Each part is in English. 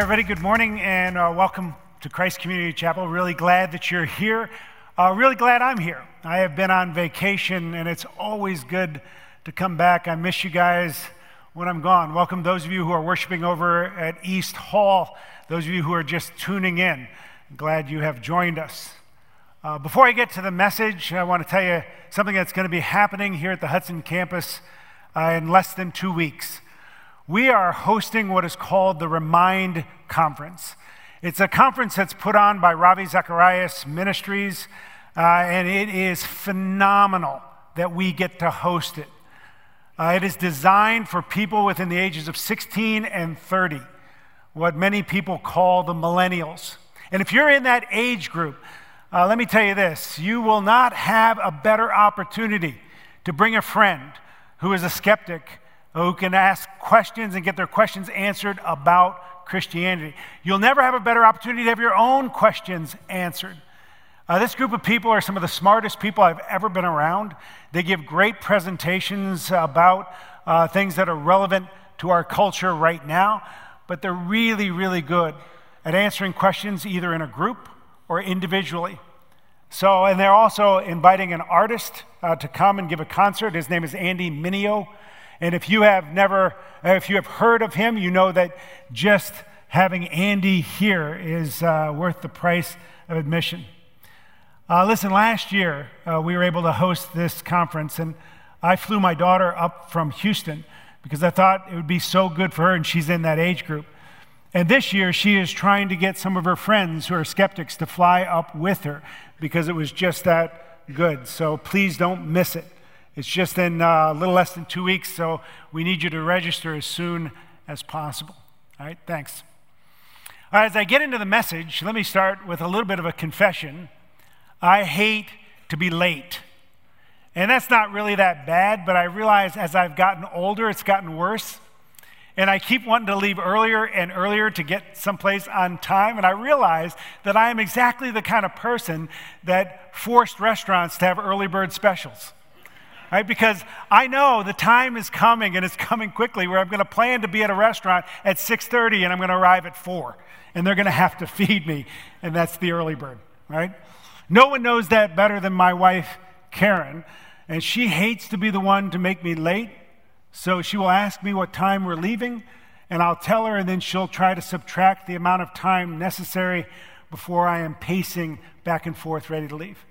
Everybody, good morning and uh, welcome to Christ Community Chapel. Really glad that you're here. Uh, really glad I'm here. I have been on vacation and it's always good to come back. I miss you guys when I'm gone. Welcome those of you who are worshiping over at East Hall, those of you who are just tuning in. Glad you have joined us. Uh, before I get to the message, I want to tell you something that's going to be happening here at the Hudson campus uh, in less than two weeks we are hosting what is called the Remind Conference. It's a conference that's put on by Ravi Zacharias Ministries, uh, and it is phenomenal that we get to host it. Uh, it is designed for people within the ages of 16 and 30, what many people call the millennials. And if you're in that age group, uh, let me tell you this you will not have a better opportunity to bring a friend who is a skeptic who can ask questions and get their questions answered about Christianity. You'll never have a better opportunity to have your own questions answered. Uh, this group of people are some of the smartest people I've ever been around. They give great presentations about uh, things that are relevant to our culture right now, but they're really, really good at answering questions either in a group or individually. So, and they're also inviting an artist uh, to come and give a concert. His name is Andy Mineo. And if you have never, if you have heard of him, you know that just having Andy here is uh, worth the price of admission. Uh, listen, last year uh, we were able to host this conference, and I flew my daughter up from Houston because I thought it would be so good for her, and she's in that age group. And this year, she is trying to get some of her friends who are skeptics to fly up with her because it was just that good. So please don't miss it. It's just in uh, a little less than two weeks, so we need you to register as soon as possible. All right, thanks. All right, as I get into the message, let me start with a little bit of a confession. I hate to be late. And that's not really that bad, but I realize as I've gotten older, it's gotten worse. And I keep wanting to leave earlier and earlier to get someplace on time. And I realize that I am exactly the kind of person that forced restaurants to have early bird specials right? Because I know the time is coming and it's coming quickly where I'm going to plan to be at a restaurant at 6:30 and I'm going to arrive at 4 and they're going to have to feed me and that's the early bird, right? No one knows that better than my wife Karen, and she hates to be the one to make me late. So she will ask me what time we're leaving, and I'll tell her, and then she'll try to subtract the amount of time necessary before I am pacing back and forth ready to leave.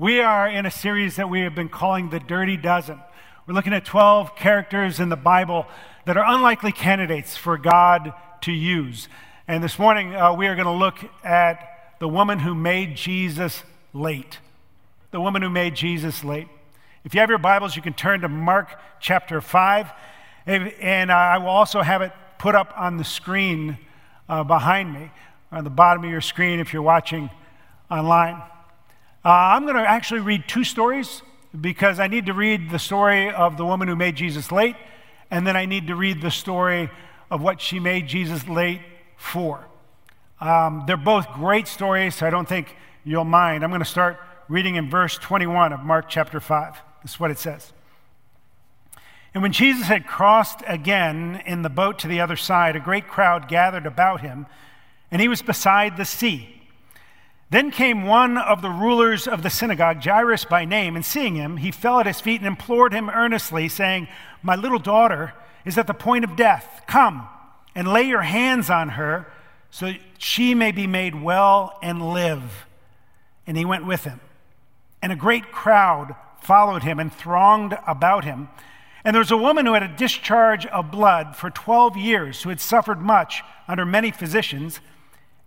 We are in a series that we have been calling The Dirty Dozen. We're looking at 12 characters in the Bible that are unlikely candidates for God to use. And this morning, uh, we are going to look at the woman who made Jesus late. The woman who made Jesus late. If you have your Bibles, you can turn to Mark chapter 5. And I will also have it put up on the screen uh, behind me, on the bottom of your screen if you're watching online. Uh, I'm going to actually read two stories because I need to read the story of the woman who made Jesus late, and then I need to read the story of what she made Jesus late for. Um, they're both great stories, so I don't think you'll mind. I'm going to start reading in verse 21 of Mark chapter 5. This is what it says. And when Jesus had crossed again in the boat to the other side, a great crowd gathered about him, and he was beside the sea. Then came one of the rulers of the synagogue, Jairus by name, and seeing him, he fell at his feet and implored him earnestly, saying, My little daughter is at the point of death. Come and lay your hands on her so she may be made well and live. And he went with him. And a great crowd followed him and thronged about him. And there was a woman who had a discharge of blood for 12 years, who had suffered much under many physicians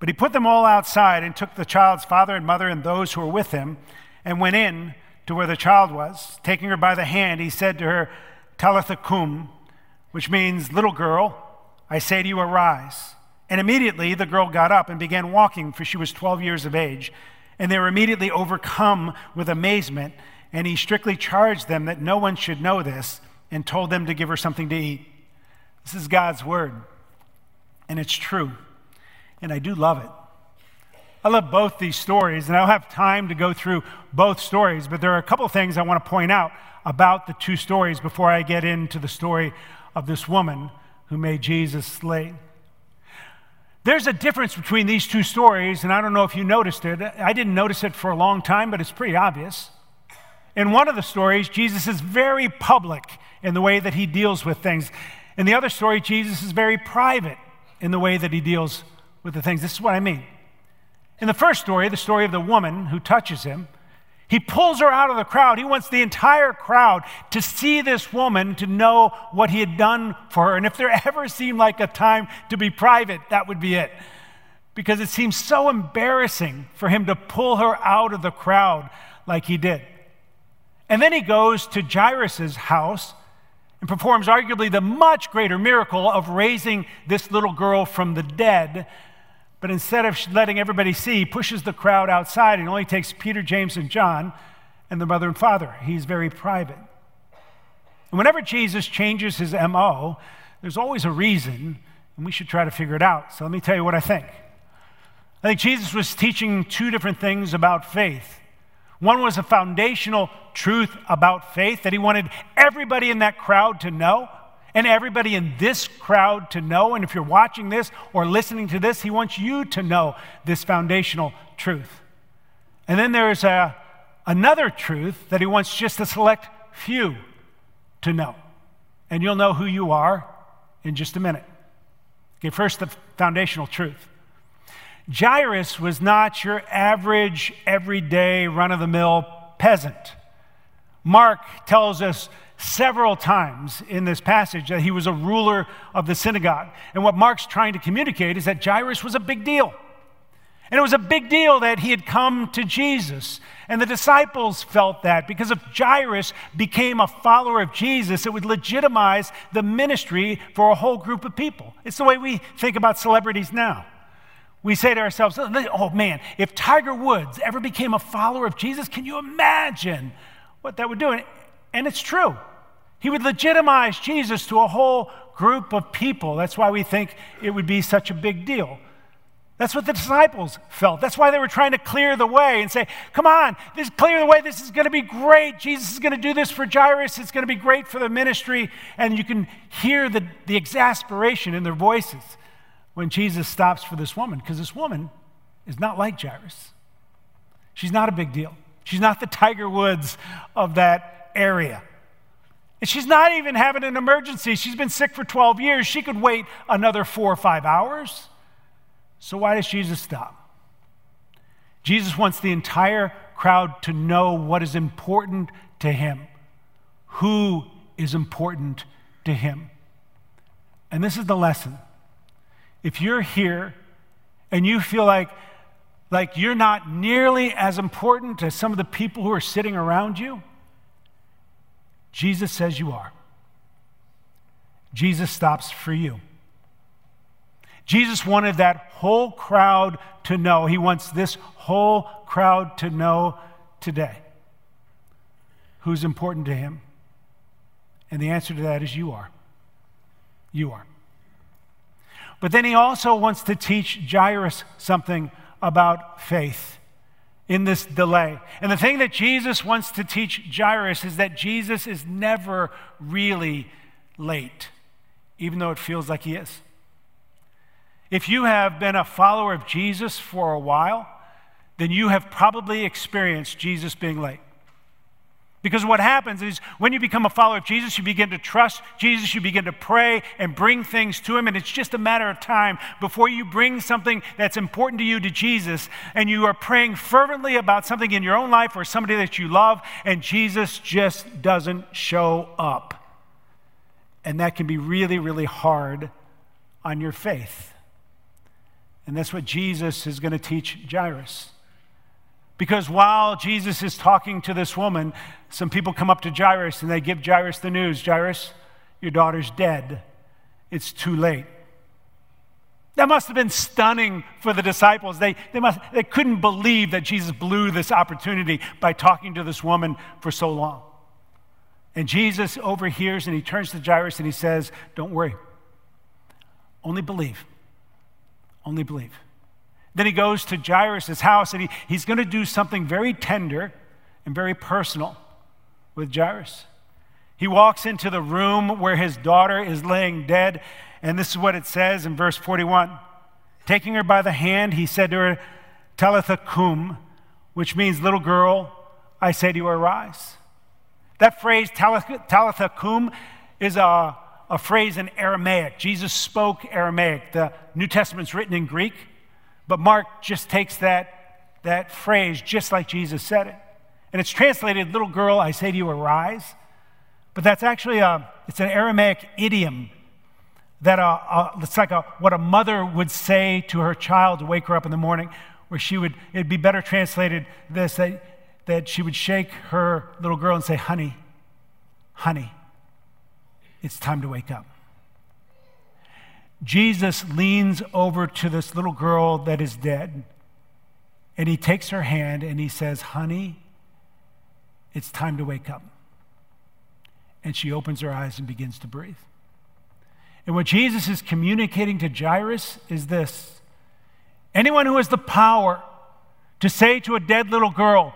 But he put them all outside and took the child's father and mother and those who were with him and went in to where the child was. Taking her by the hand, he said to her, Talitha cum, which means, Little girl, I say to you, arise. And immediately the girl got up and began walking, for she was 12 years of age. And they were immediately overcome with amazement. And he strictly charged them that no one should know this and told them to give her something to eat. This is God's word, and it's true and I do love it. I love both these stories, and I don't have time to go through both stories, but there are a couple things I want to point out about the two stories before I get into the story of this woman who made Jesus slave. There's a difference between these two stories, and I don't know if you noticed it. I didn't notice it for a long time, but it's pretty obvious. In one of the stories, Jesus is very public in the way that he deals with things. In the other story, Jesus is very private in the way that he deals with the things. This is what I mean. In the first story, the story of the woman who touches him, he pulls her out of the crowd. He wants the entire crowd to see this woman, to know what he had done for her. And if there ever seemed like a time to be private, that would be it. Because it seems so embarrassing for him to pull her out of the crowd like he did. And then he goes to Jairus' house and performs arguably the much greater miracle of raising this little girl from the dead but instead of letting everybody see, he pushes the crowd outside and only takes Peter, James, and John and the mother and father. He's very private. And whenever Jesus changes his MO, there's always a reason, and we should try to figure it out. So let me tell you what I think. I think Jesus was teaching two different things about faith. One was a foundational truth about faith that he wanted everybody in that crowd to know and everybody in this crowd to know. And if you're watching this or listening to this, he wants you to know this foundational truth. And then there's a, another truth that he wants just a select few to know. And you'll know who you are in just a minute. Okay, first, the foundational truth. Jairus was not your average, everyday, run of the mill peasant. Mark tells us several times in this passage that he was a ruler of the synagogue. And what Mark's trying to communicate is that Jairus was a big deal. And it was a big deal that he had come to Jesus. And the disciples felt that because if Jairus became a follower of Jesus, it would legitimize the ministry for a whole group of people. It's the way we think about celebrities now. We say to ourselves, oh man, if Tiger Woods ever became a follower of Jesus, can you imagine what that would do? And it's true. He would legitimize Jesus to a whole group of people. That's why we think it would be such a big deal. That's what the disciples felt. That's why they were trying to clear the way and say, Come on, this clear the way. This is going to be great. Jesus is going to do this for Jairus. It's going to be great for the ministry. And you can hear the, the exasperation in their voices when Jesus stops for this woman, because this woman is not like Jairus. She's not a big deal. She's not the Tiger Woods of that area. And she's not even having an emergency. She's been sick for 12 years. She could wait another four or five hours. So, why does Jesus stop? Jesus wants the entire crowd to know what is important to him, who is important to him. And this is the lesson. If you're here and you feel like, like you're not nearly as important as some of the people who are sitting around you, Jesus says you are. Jesus stops for you. Jesus wanted that whole crowd to know. He wants this whole crowd to know today who's important to him. And the answer to that is you are. You are. But then he also wants to teach Jairus something about faith. In this delay. And the thing that Jesus wants to teach Jairus is that Jesus is never really late, even though it feels like he is. If you have been a follower of Jesus for a while, then you have probably experienced Jesus being late. Because what happens is when you become a follower of Jesus, you begin to trust Jesus, you begin to pray and bring things to Him, and it's just a matter of time before you bring something that's important to you to Jesus, and you are praying fervently about something in your own life or somebody that you love, and Jesus just doesn't show up. And that can be really, really hard on your faith. And that's what Jesus is going to teach Jairus. Because while Jesus is talking to this woman, some people come up to Jairus and they give Jairus the news Jairus, your daughter's dead. It's too late. That must have been stunning for the disciples. They, they, must, they couldn't believe that Jesus blew this opportunity by talking to this woman for so long. And Jesus overhears and he turns to Jairus and he says, Don't worry. Only believe. Only believe. Then he goes to Jairus' house and he, he's going to do something very tender and very personal with Jairus. He walks into the room where his daughter is laying dead, and this is what it says in verse 41. Taking her by the hand, he said to her, Talitha cum, which means, little girl, I say to you, arise. That phrase, Talitha cum, is a, a phrase in Aramaic. Jesus spoke Aramaic. The New Testament's written in Greek. But Mark just takes that, that phrase just like Jesus said it. And it's translated, little girl, I say to you, arise. But that's actually a, it's an Aramaic idiom that a, a, it's like a, what a mother would say to her child to wake her up in the morning, where she would, it'd be better translated this, that, that she would shake her little girl and say, honey, honey, it's time to wake up. Jesus leans over to this little girl that is dead and he takes her hand and he says, Honey, it's time to wake up. And she opens her eyes and begins to breathe. And what Jesus is communicating to Jairus is this anyone who has the power to say to a dead little girl,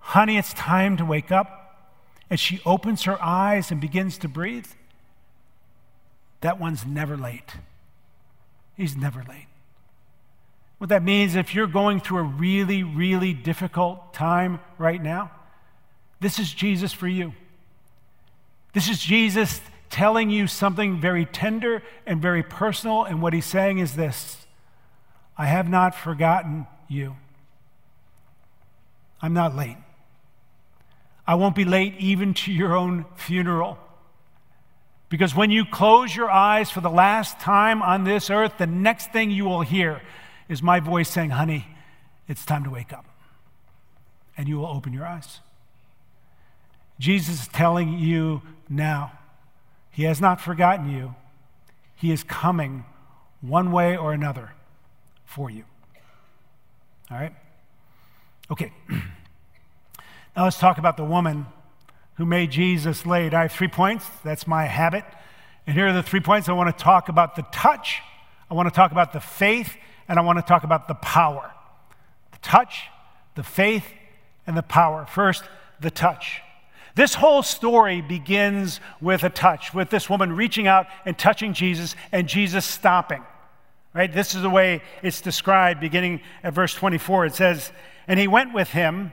Honey, it's time to wake up, and she opens her eyes and begins to breathe, that one's never late. He's never late. What that means, if you're going through a really, really difficult time right now, this is Jesus for you. This is Jesus telling you something very tender and very personal. And what he's saying is this I have not forgotten you. I'm not late. I won't be late even to your own funeral. Because when you close your eyes for the last time on this earth, the next thing you will hear is my voice saying, Honey, it's time to wake up. And you will open your eyes. Jesus is telling you now, He has not forgotten you. He is coming one way or another for you. All right? Okay. now let's talk about the woman who made Jesus late. I have three points. That's my habit. And here are the three points. I want to talk about the touch, I want to talk about the faith, and I want to talk about the power. The touch, the faith, and the power. First, the touch. This whole story begins with a touch, with this woman reaching out and touching Jesus, and Jesus stopping. Right? This is the way it's described beginning at verse 24. It says, And he went with him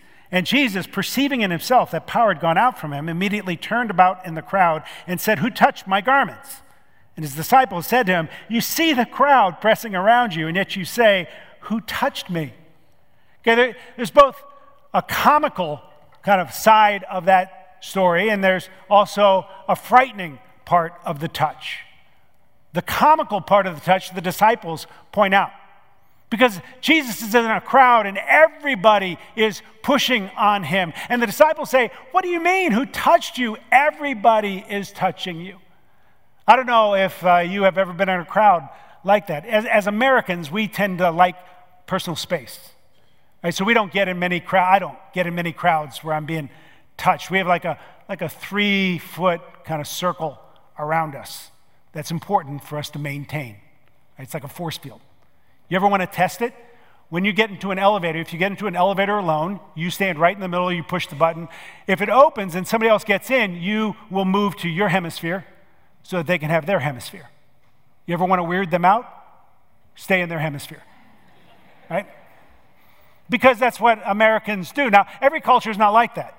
And Jesus, perceiving in himself that power had gone out from him, immediately turned about in the crowd and said, Who touched my garments? And his disciples said to him, You see the crowd pressing around you, and yet you say, Who touched me? Okay, there, there's both a comical kind of side of that story, and there's also a frightening part of the touch. The comical part of the touch, the disciples point out. Because Jesus is in a crowd and everybody is pushing on him. And the disciples say, What do you mean? Who touched you? Everybody is touching you. I don't know if uh, you have ever been in a crowd like that. As, as Americans, we tend to like personal space. Right? So we don't get in many crowds. I don't get in many crowds where I'm being touched. We have like a, like a three foot kind of circle around us that's important for us to maintain. Right? It's like a force field. You ever want to test it? When you get into an elevator, if you get into an elevator alone, you stand right in the middle, you push the button. If it opens and somebody else gets in, you will move to your hemisphere so that they can have their hemisphere. You ever want to weird them out? Stay in their hemisphere. Right? Because that's what Americans do. Now, every culture is not like that.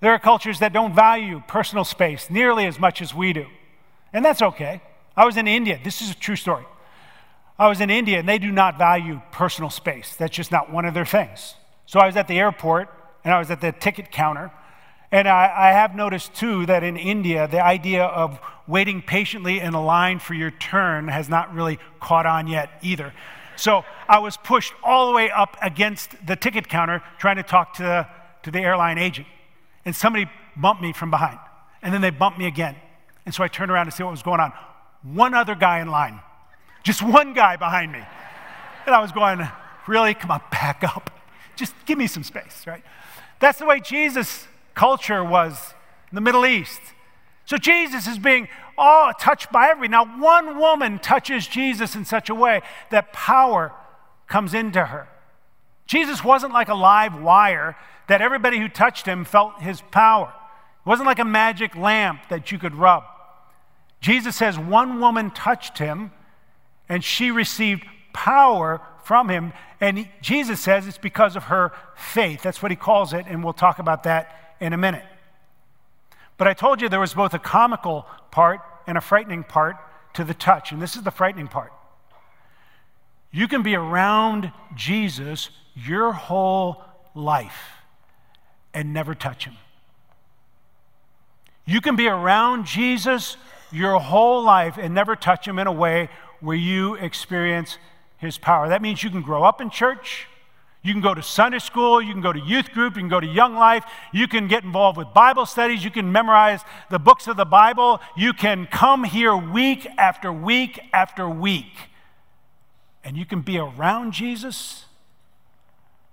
There are cultures that don't value personal space nearly as much as we do. And that's okay. I was in India. This is a true story. I was in India and they do not value personal space. That's just not one of their things. So I was at the airport and I was at the ticket counter. And I, I, have noticed too that in India, the idea of waiting patiently in a line for your turn has not really caught on yet either. So I was pushed all the way up against the ticket counter trying to talk to the, to the airline agent. And somebody bumped me from behind. And then they bumped me again. And so I turned around to see what was going on. One other guy in line just one guy behind me. And I was going, really? Come on, back up. Just give me some space, right? That's the way Jesus' culture was in the Middle East. So Jesus is being all touched by every. Now, one woman touches Jesus in such a way that power comes into her. Jesus wasn't like a live wire that everybody who touched him felt his power. It wasn't like a magic lamp that you could rub. Jesus says one woman touched him and she received power from him. And Jesus says it's because of her faith. That's what he calls it, and we'll talk about that in a minute. But I told you there was both a comical part and a frightening part to the touch, and this is the frightening part. You can be around Jesus your whole life and never touch him. You can be around Jesus your whole life and never touch him in a way where you experience his power. That means you can grow up in church. You can go to Sunday school, you can go to youth group, you can go to Young Life, you can get involved with Bible studies, you can memorize the books of the Bible, you can come here week after week after week, and you can be around Jesus,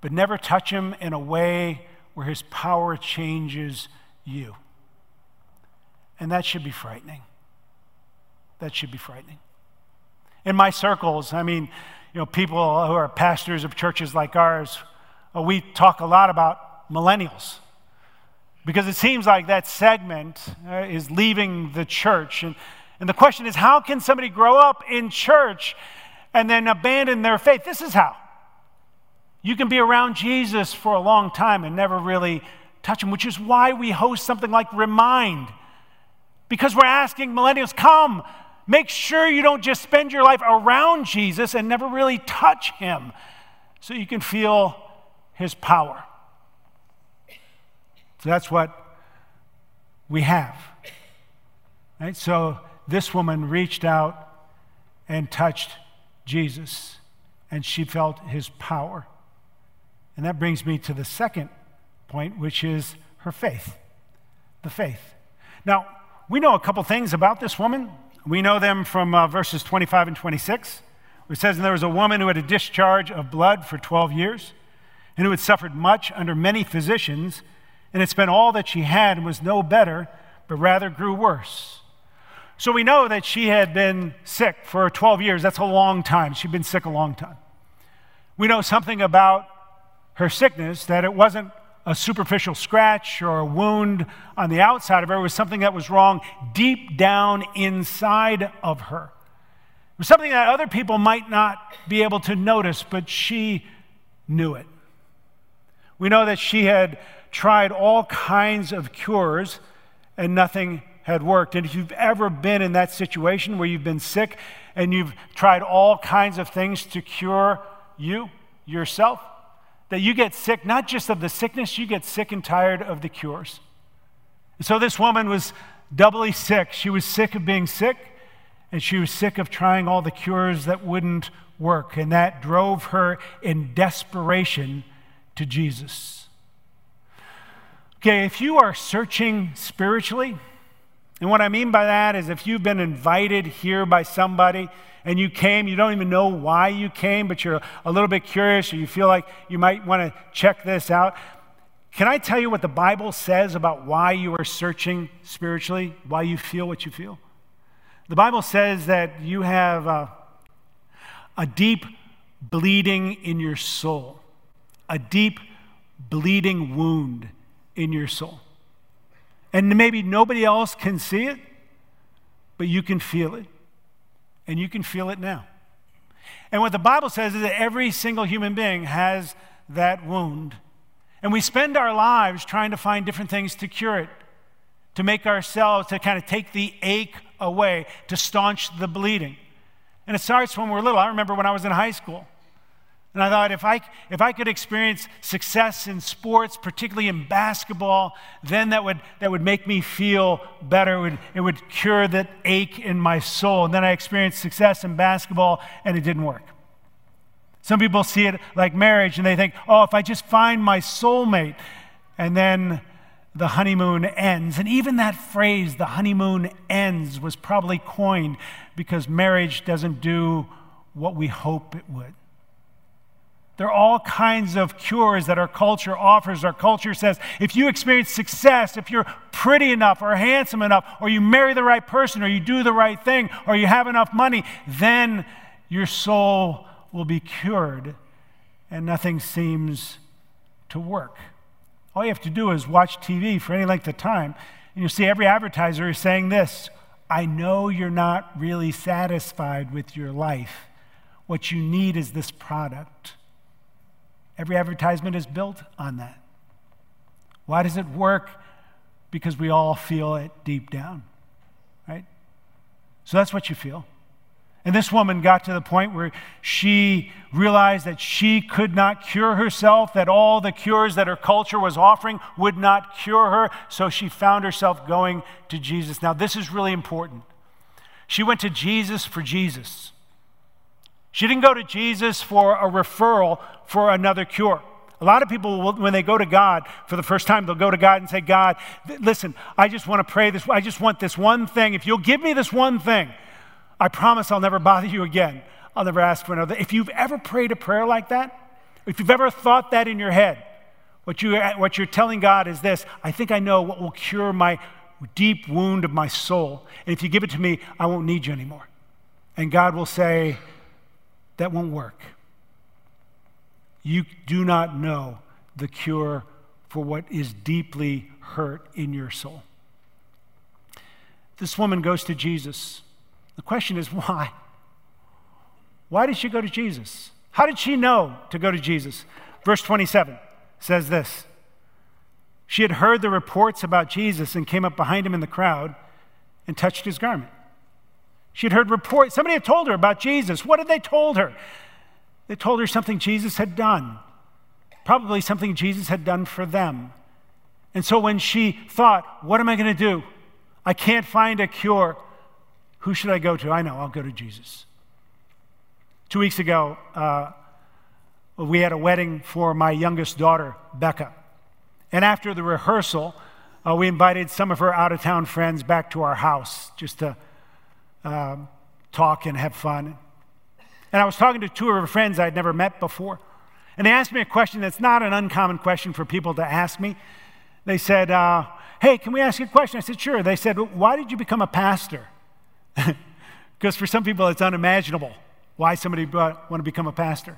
but never touch him in a way where his power changes you. And that should be frightening. That should be frightening in my circles, I mean, you know, people who are pastors of churches like ours, uh, we talk a lot about millennials because it seems like that segment uh, is leaving the church. And, and the question is, how can somebody grow up in church and then abandon their faith? This is how. You can be around Jesus for a long time and never really touch him, which is why we host something like Remind. Because we're asking millennials, come, Make sure you don't just spend your life around Jesus and never really touch him so you can feel his power. So that's what we have. Right? So this woman reached out and touched Jesus, and she felt his power. And that brings me to the second point, which is her faith. The faith. Now, we know a couple things about this woman. We know them from uh, verses 25 and 26. It says, And there was a woman who had a discharge of blood for 12 years, and who had suffered much under many physicians, and had spent all that she had and was no better, but rather grew worse. So we know that she had been sick for 12 years. That's a long time. She'd been sick a long time. We know something about her sickness that it wasn't a superficial scratch or a wound on the outside of her. It was something that was wrong deep down inside of her. It was something that other people might not be able to notice, but she knew it. We know that she had tried all kinds of cures and nothing had worked. And if you've ever been in that situation where you've been sick and you've tried all kinds of things to cure you, yourself, that you get sick, not just of the sickness, you get sick and tired of the cures. So this woman was doubly sick. She was sick of being sick, And she was sick of trying all the cures that wouldn't work. And that drove her in desperation to Jesus. Okay, if you are searching spiritually, and what I mean by that is if you've been invited here by somebody and you came, you don't even know why you came, but you're a little bit curious or you feel like you might want to check this out. Can I tell you what the Bible says about why you are searching spiritually, why you feel what you feel? The Bible says that you have a, a deep bleeding in your soul, a deep bleeding wound in your soul. And maybe nobody else can see it, but you can feel it. And you can feel it now. And what the Bible says is that every single human being has that wound. And we spend our lives trying to find different things to cure it, to make ourselves, to kind of take the ache away, to staunch the bleeding. And it starts when we're little. I remember when I was in high school. And I thought if I, if I could experience success in sports, particularly in basketball, then that would, that would make me feel better. It would, it would cure that ache in my soul. And then I experienced success in basketball, and it didn't work. Some people see it like marriage, and they think, oh, if I just find my soulmate, and then the honeymoon ends. And even that phrase, the honeymoon ends, was probably coined because marriage doesn't do what we hope it would. There are all kinds of cures that our culture offers. Our culture says if you experience success, if you're pretty enough or handsome enough, or you marry the right person, or you do the right thing, or you have enough money, then your soul will be cured and nothing seems to work. All you have to do is watch TV for any length of time, and you'll see every advertiser is saying this I know you're not really satisfied with your life. What you need is this product. Every advertisement is built on that. Why does it work? Because we all feel it deep down, right? So that's what you feel. And this woman got to the point where she realized that she could not cure herself, that all the cures that her culture was offering would not cure her. So she found herself going to Jesus. Now, this is really important. She went to Jesus for Jesus. She didn't go to Jesus for a referral for another cure. A lot of people, will, when they go to God for the first time, they'll go to God and say, God, listen, I just want to pray this. I just want this one thing. If you'll give me this one thing, I promise I'll never bother you again. I'll never ask for another. If you've ever prayed a prayer like that, if you've ever thought that in your head, what, you, what you're telling God is this I think I know what will cure my deep wound of my soul. And if you give it to me, I won't need you anymore. And God will say, that won't work. You do not know the cure for what is deeply hurt in your soul. This woman goes to Jesus. The question is why? Why did she go to Jesus? How did she know to go to Jesus? Verse 27 says this She had heard the reports about Jesus and came up behind him in the crowd and touched his garment. She had heard reports. Somebody had told her about Jesus. What had they told her? They told her something Jesus had done, probably something Jesus had done for them. And so when she thought, What am I going to do? I can't find a cure. Who should I go to? I know, I'll go to Jesus. Two weeks ago, uh, we had a wedding for my youngest daughter, Becca. And after the rehearsal, uh, we invited some of her out of town friends back to our house just to um, talk and have fun. And I was talking to two of her friends I'd never met before. And they asked me a question that's not an uncommon question for people to ask me. They said, uh, Hey, can we ask you a question? I said, Sure. They said, Why did you become a pastor? Because for some people, it's unimaginable why somebody want to become a pastor.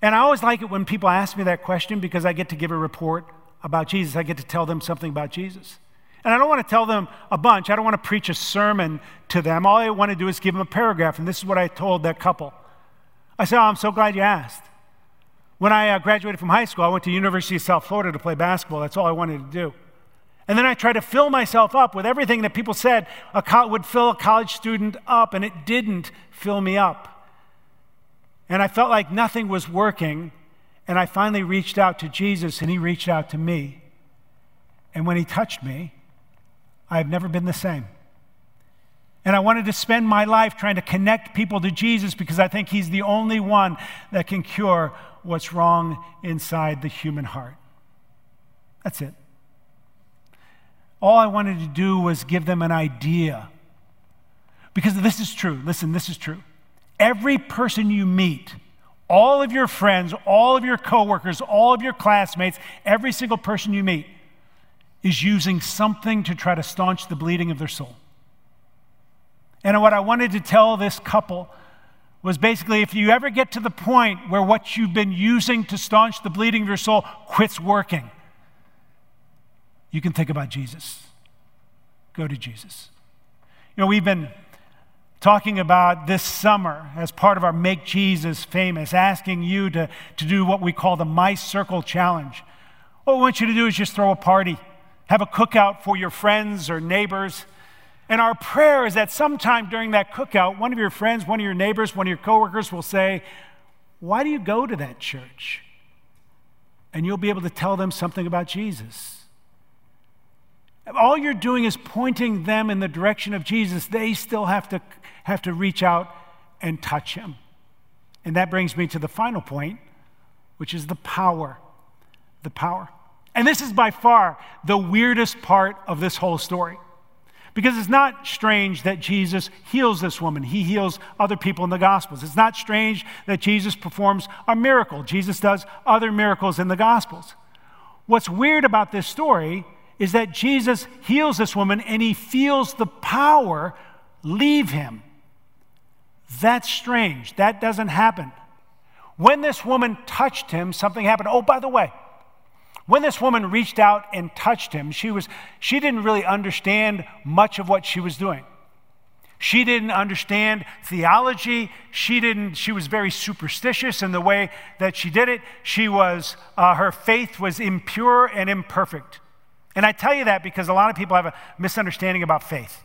And I always like it when people ask me that question because I get to give a report about Jesus. I get to tell them something about Jesus. And I don't want to tell them a bunch. I don't want to preach a sermon to them. All I want to do is give them a paragraph. And this is what I told that couple. I said, Oh, I'm so glad you asked. When I uh, graduated from high school, I went to University of South Florida to play basketball. That's all I wanted to do. And then I tried to fill myself up with everything that people said co- would fill a college student up, and it didn't fill me up. And I felt like nothing was working. And I finally reached out to Jesus, and he reached out to me. And when he touched me, I have never been the same. And I wanted to spend my life trying to connect people to Jesus because I think He's the only one that can cure what's wrong inside the human heart. That's it. All I wanted to do was give them an idea. Because this is true. Listen, this is true. Every person you meet, all of your friends, all of your coworkers, all of your classmates, every single person you meet is using something to try to staunch the bleeding of their soul. And what I wanted to tell this couple was basically if you ever get to the point where what you've been using to staunch the bleeding of your soul quits working, you can think about Jesus. Go to Jesus. You know, we've been talking about this summer as part of our Make Jesus Famous, asking you to, to do what we call the My Circle Challenge. What we want you to do is just throw a party, have a cookout for your friends or neighbors. And our prayer is that sometime during that cookout, one of your friends, one of your neighbors, one of your coworkers will say, Why do you go to that church? And you'll be able to tell them something about Jesus. All you're doing is pointing them in the direction of Jesus. They still have to, have to reach out and touch him. And that brings me to the final point, which is the power. The power. And this is by far the weirdest part of this whole story. Because it's not strange that Jesus heals this woman. He heals other people in the Gospels. It's not strange that Jesus performs a miracle. Jesus does other miracles in the Gospels. What's weird about this story is that Jesus heals this woman and he feels the power leave him. That's strange. That doesn't happen. When this woman touched him, something happened. Oh, by the way, when this woman reached out and touched him, she, was, she didn't really understand much of what she was doing. She didn't understand theology. She didn't. She was very superstitious in the way that she did it. She was. Uh, her faith was impure and imperfect. And I tell you that because a lot of people have a misunderstanding about faith.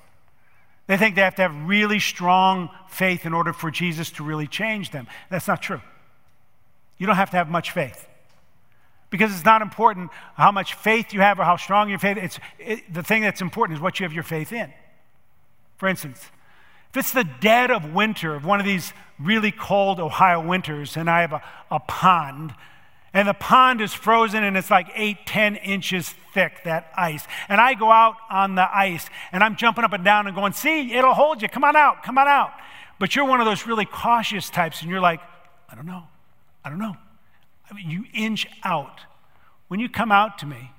They think they have to have really strong faith in order for Jesus to really change them. That's not true. You don't have to have much faith. Because it's not important how much faith you have or how strong your faith is. It, the thing that's important is what you have your faith in. For instance, if it's the dead of winter, of one of these really cold Ohio winters, and I have a, a pond, and the pond is frozen and it's like eight, ten inches thick, that ice. And I go out on the ice and I'm jumping up and down and going, see, it'll hold you. Come on out, come on out. But you're one of those really cautious types and you're like, I don't know, I don't know. I mean, you inch out. When you come out to me,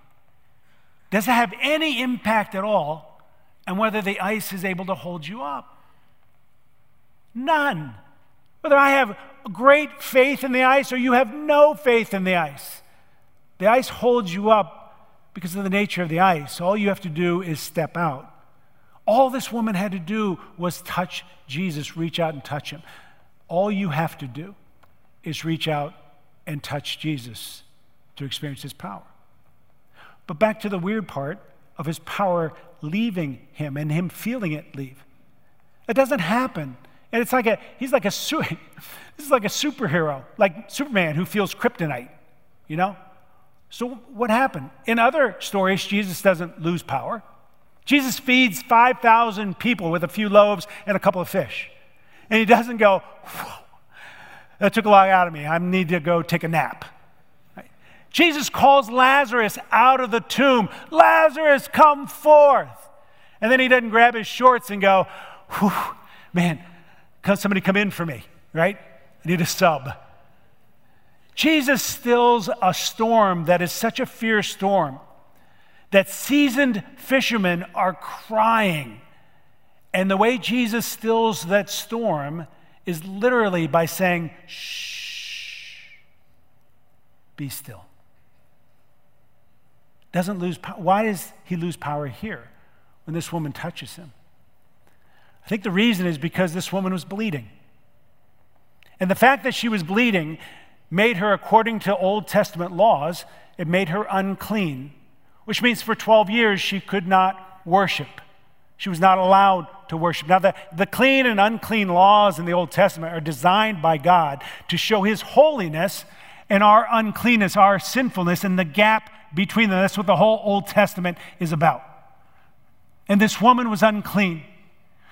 does it have any impact at all on whether the ice is able to hold you up? None. Whether I have great faith in the ice or you have no faith in the ice, the ice holds you up because of the nature of the ice. All you have to do is step out. All this woman had to do was touch Jesus, reach out and touch him. All you have to do is reach out and touch Jesus to experience his power. But back to the weird part of his power leaving him and him feeling it leave. It doesn't happen and it's like a, he's like a, this is like a superhero, like Superman who feels kryptonite, you know? So what happened? In other stories, Jesus doesn't lose power. Jesus feeds 5,000 people with a few loaves and a couple of fish. And he doesn't go, that took a lot out of me. I need to go take a nap. Jesus calls Lazarus out of the tomb. Lazarus, come forth. And then he doesn't grab his shorts and go, man, can somebody come in for me, right? I need a sub. Jesus stills a storm that is such a fierce storm that seasoned fishermen are crying. And the way Jesus stills that storm is literally by saying, shh, be still. Doesn't lose power. Why does he lose power here when this woman touches him? I think the reason is because this woman was bleeding. And the fact that she was bleeding made her, according to Old Testament laws, it made her unclean, which means for 12 years she could not worship. She was not allowed to worship. Now, the, the clean and unclean laws in the Old Testament are designed by God to show His holiness and our uncleanness, our sinfulness, and the gap between them. That's what the whole Old Testament is about. And this woman was unclean.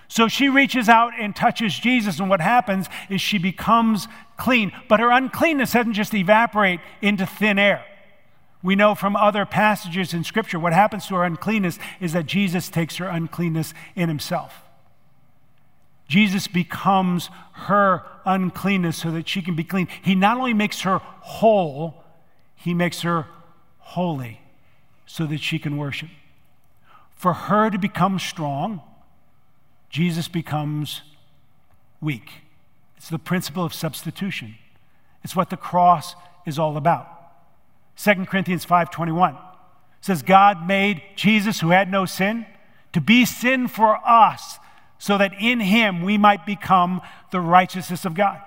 So she reaches out and touches Jesus, and what happens is she becomes clean. But her uncleanness doesn't just evaporate into thin air. We know from other passages in Scripture what happens to her uncleanness is that Jesus takes her uncleanness in himself. Jesus becomes her uncleanness so that she can be clean. He not only makes her whole, he makes her holy so that she can worship. For her to become strong, Jesus becomes weak. It's the principle of substitution. It's what the cross is all about. 2 Corinthians 5:21 says God made Jesus who had no sin to be sin for us so that in him we might become the righteousness of God.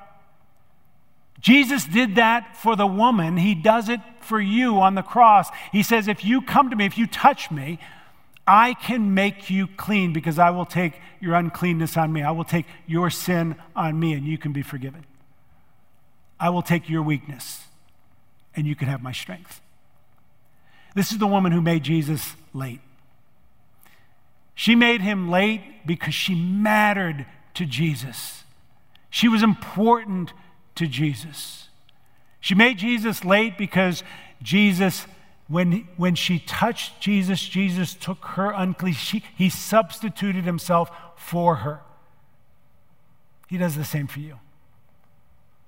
Jesus did that for the woman. He does it for you on the cross. He says, If you come to me, if you touch me, I can make you clean because I will take your uncleanness on me. I will take your sin on me and you can be forgiven. I will take your weakness and you can have my strength. This is the woman who made Jesus late. She made him late because she mattered to Jesus. She was important to Jesus. She made Jesus late because Jesus when, when she touched Jesus, Jesus took her unclean. She, he substituted himself for her. He does the same for you.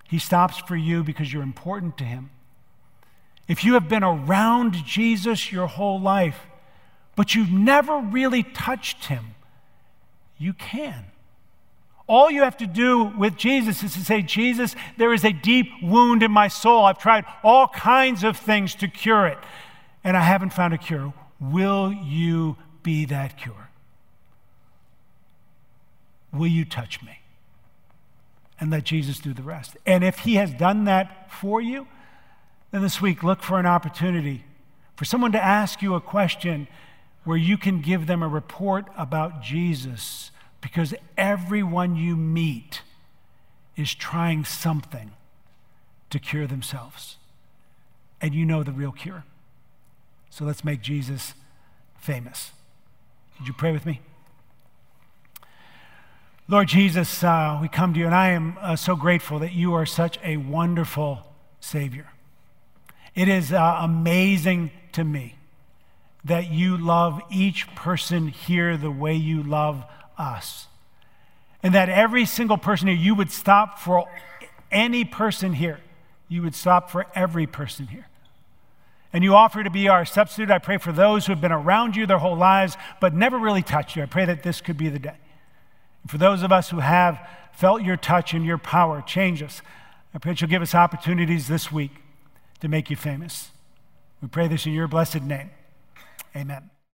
He stops for you because you're important to him. If you have been around Jesus your whole life, but you've never really touched him, you can. All you have to do with Jesus is to say, Jesus, there is a deep wound in my soul. I've tried all kinds of things to cure it and I haven't found a cure. Will you be that cure? Will you touch me? And let Jesus do the rest. And if he has done that for you, then this week look for an opportunity for someone to ask you a question where you can give them a report about Jesus because everyone you meet is trying something to cure themselves. And you know the real cure. So let's make Jesus famous. Would you pray with me? Lord Jesus, uh, we come to you, and I am uh, so grateful that you are such a wonderful Savior. It is uh, amazing to me that you love each person here the way you love us. And that every single person here, you would stop for any person here. You would stop for every person here and you offer to be our substitute. I pray for those who have been around you their whole lives but never really touched you. I pray that this could be the day. And for those of us who have felt your touch and your power, change us. I pray that you'll give us opportunities this week to make you famous. We pray this in your blessed name. Amen.